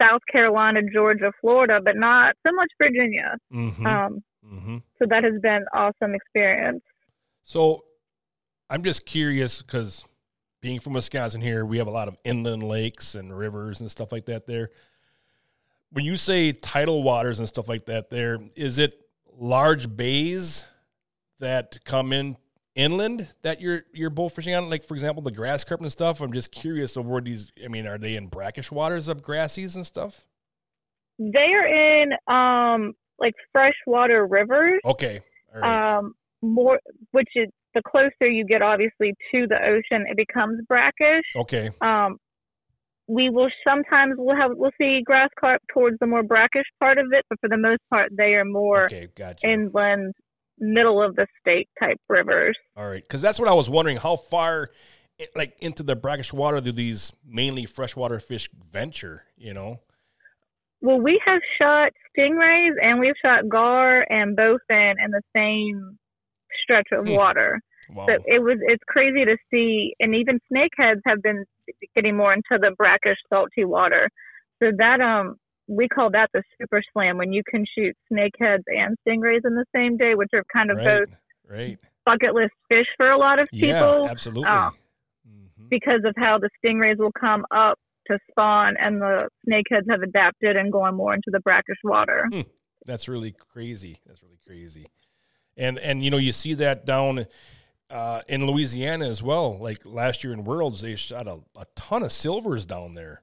South Carolina, Georgia, Florida, but not so much Virginia. Mhm. Um, Mhm. so that has been awesome experience. So I'm just curious because being from Wisconsin here, we have a lot of inland lakes and rivers and stuff like that there. When you say tidal waters and stuff like that there, is it large bays that come in inland that you're you're both fishing on? Like for example, the grass carp and stuff. I'm just curious of where these I mean, are they in brackish waters of grassies and stuff? They are in um, like freshwater rivers. Okay. Right. um, more, which is the closer you get, obviously, to the ocean, it becomes brackish. okay. Um, we will sometimes we'll have we'll see grass carp towards the more brackish part of it, but for the most part, they are more Okay, gotcha. inland, middle of the state type rivers. All right, because that's what I was wondering. How far, like into the brackish water, do these mainly freshwater fish venture? You know. Well, we have shot stingrays and we've shot gar and bowfin in the same stretch of Hmm. water. Wow. So it was it's crazy to see, and even snakeheads have been getting more into the brackish, salty water. So that um we call that the super slam when you can shoot snakeheads and stingrays in the same day, which are kind of right. both Right. bucket list fish for a lot of Yeah. people Absolutely. um, Mhm. because of how the stingrays will come up to spawn and the snakeheads have adapted and going more into the brackish water. That's really crazy. That's really crazy. And and you know you see that down uh, in Louisiana as well. Like last year in Worlds, they shot a, a ton of silvers down there,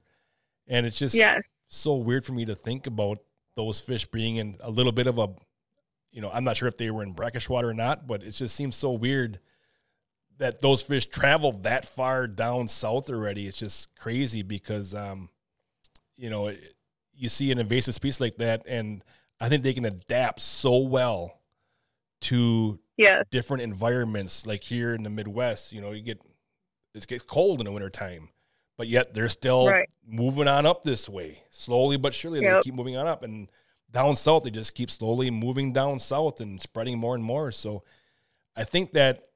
and it's just Yes. So weird for me to think about those fish being in a little bit of a, you know, I'm not sure if they were in brackish water or not, but it just seems so weird that those fish traveled that far down south already. It's just crazy because, um, you know, it- you see an invasive species like that, and I think they can adapt so well to Yes. different environments like here in the midwest you know you get it gets cold in the wintertime but yet they're still Right. moving on up this way slowly but surely they keep moving on up. And down south they just keep slowly moving down south and spreading more and more. So i think that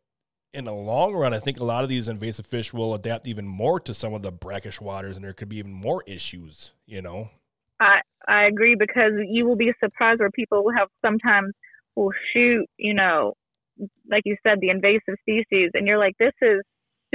in the long run i think a lot of these invasive fish will adapt even more to some of the brackish waters and there could be even more issues you know? I I agree because you will be surprised where people will have sometimes will shoot, you know, like you said, the invasive species, and you're like, this is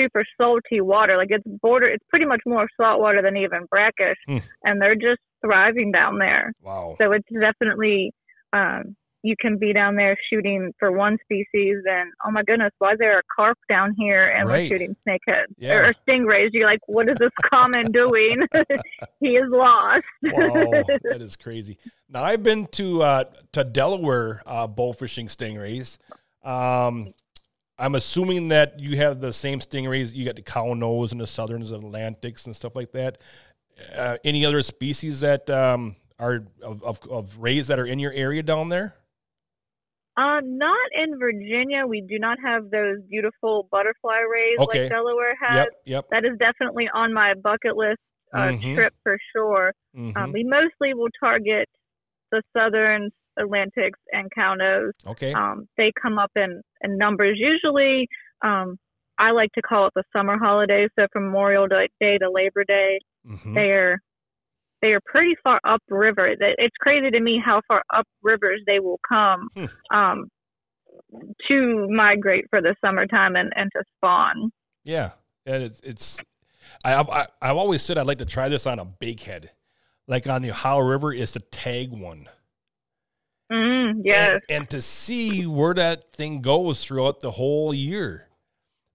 super salty water. Like it's border, it's pretty much more salt water than even brackish, Hmm. and they're just thriving down there. wow So it's definitely um, you can be down there shooting for one species, and oh my goodness, why is there a carp down here and Right. we're shooting snakeheads Yeah. or stingrays? You're like, what is this common doing? <laughs> he is lost. Wow, <laughs> that is crazy. Now I've been to uh, to Delaware uh, bow fishing stingrays. Um, I'm assuming that you have the same stingrays. You got the cow nose and the southerns and Atlantics and stuff like that. Uh, any other species that um, are of, of, of rays that are in your area down there? Uh, not in Virginia. We do not have those beautiful butterfly rays Okay. like Delaware has. Yep, yep. That is definitely on my bucket list uh, Mhm. trip for sure. mhm. Um, we mostly will target the southern Atlantics and cownose. okay. Um, they come up in, in numbers. Usually, um, I like to call it the summer holidays. So from Memorial Day to Labor Day, Mhm. they're they are pretty far upriver. It's crazy to me how far up rivers they will come Hmm. um, to migrate for the summertime and, and to spawn. Yeah, and it's it's. I, I I've always said I'd like to try this on a bighead, like on the Ohio River, is to tag one. Mm, yes, and, and to see where that thing goes throughout the whole year.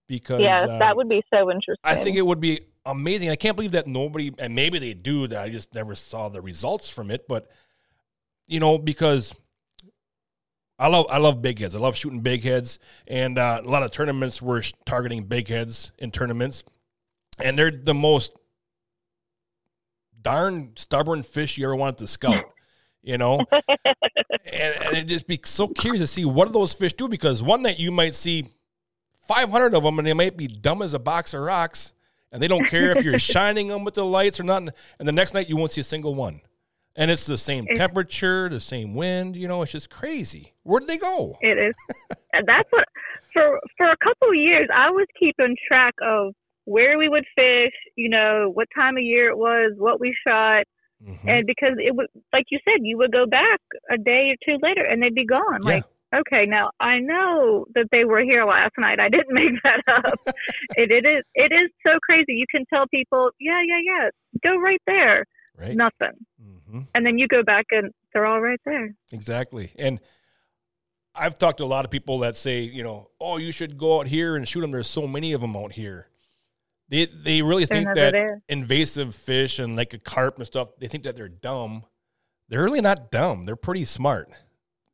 Because yes, that would be so interesting. I think it would be amazing. I can't believe that nobody, and maybe they do. That I just never saw the results from it. But you know, because I love I love bigheads. I love shooting bigheads, and uh, a lot of tournaments were targeting bigheads in tournaments, and they're the most darn stubborn fish you ever wanted to scout. You know, <laughs> and, and it just be so curious to see what do those fish do because one night you might see 500 of them and they might be dumb as a box of rocks and they don't care if you're <laughs> shining them with the lights or not and the next night you won't see a single one. And it's the same temperature the same wind you know it's just crazy. Where did they go? It is. <laughs> And That's what for for a couple of years I was keeping track of where we would fish, you know, what time of year it was, what we shot, Mhm. and because it would, like you said, you would go back a day or two later and they'd be gone. Yeah. Like, okay, now I know that they were here last night. I didn't <laughs> make that up. it, it is it is so crazy. You can tell people, yeah, yeah, yeah, go right there. right Nothing, hmm and then you go back and they're all right there. exactly and i've talked to a lot of people that say you know oh you should go out here and shoot them there's so many of them out here they they really They're think that there. invasive fish and like a carp and stuff, they think that they're dumb. They're really not dumb. They're pretty smart.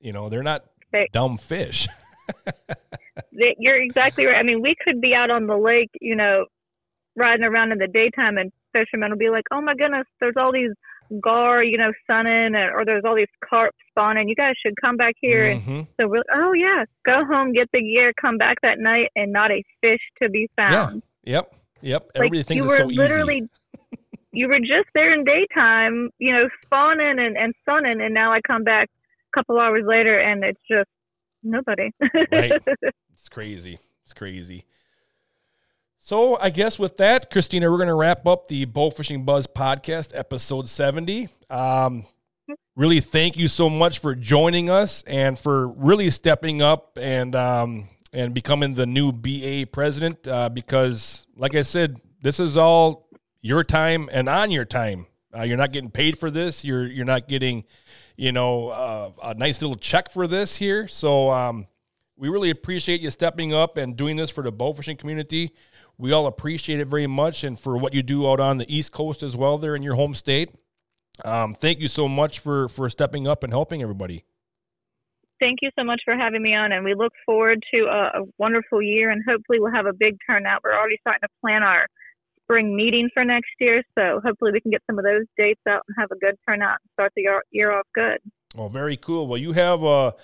You know, they're not They- dumb fish. <laughs> you're exactly right. I mean, we could be out on the lake, you know, riding around in the daytime, and fishermen will be like, "Oh my goodness, there's all these gar, you know, sunning, or, or there's all these carp spawning. You guys should come back here." And Mhm. so we're, oh yeah, go home, get the gear, come back that night, and not a fish to be found. Yep. Yep. Like Everybody thinks you it's were so literally. easy. you were just there in daytime, you know, spawning and, and sunning, and now I come back a couple hours later, and it's just nobody. Right. <laughs> It's crazy. It's crazy. So I guess with that, Christina, we're going to wrap up the Bowfishing Buzz podcast, episode 70. Um, really thank you so much for joining us and for really stepping up and um, and becoming the new BA president uh, because, like I said, this is all your time and on your time. Uh, you're not getting paid for this. You're you're not getting, you know, uh, a nice little check for this here. So um, we really appreciate you stepping up and doing this for the bowfishing community. We all appreciate it very much, and for what you do out on the East Coast as well, there in your home state. Um, thank you so much for for stepping up and helping everybody. Thank you so much for having me on, and we look forward to a, a wonderful year, and hopefully we'll have a big turnout. We're already starting to plan our spring meeting for next year, so hopefully we can get some of those dates out and have a good turnout and start the year, year off good. Well, very cool. Well, you have a,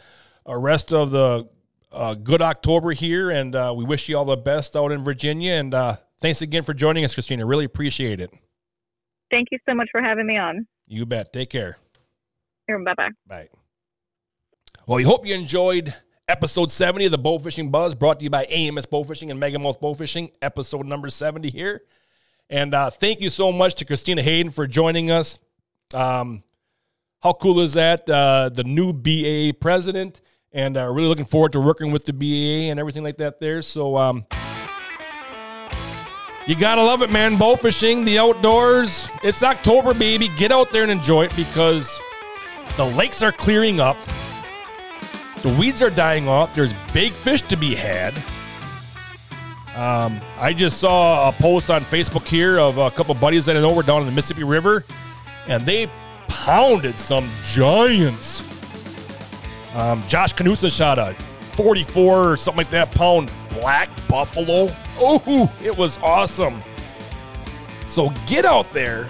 a rest of the uh, good October here, and uh, we wish you all the best out in Virginia. And uh, thanks again for joining us, Christina. Really appreciate it. Thank you so much for having me on. You bet. Take care. Bye bye bye. Well, we hope you enjoyed episode 70 of the Bow Fishing Buzz brought to you by AMS Bowfishing and Megamouth Bowfishing, episode number 70 here. And uh, thank you so much to Christina Hayden for joining us. Um, how cool is that? Uh, the new BA president, and uh, really looking forward to working with the BA and everything like that there. So, um, you gotta love it, man. Bow fishing, the outdoors. It's October, baby. Get out there and enjoy it because the lakes are clearing up. The weeds are dying off. There's big fish to be had. Um, I just saw a post on Facebook here of a couple buddies that I know were down in the Mississippi River, and they pounded some giants. Um, Josh Canusa shot a 44 or something like that pound black buffalo. Oh, it was awesome. So get out there,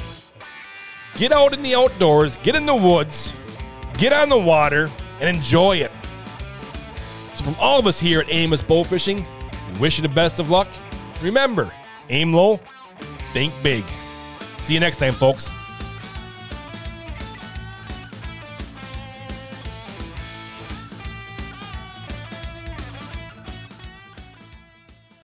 get out in the outdoors, get in the woods, get on the water, and enjoy it. So, from all of us here at AMS Bowfishing, we wish you the best of luck. Remember, aim low, think big. See you next time, folks.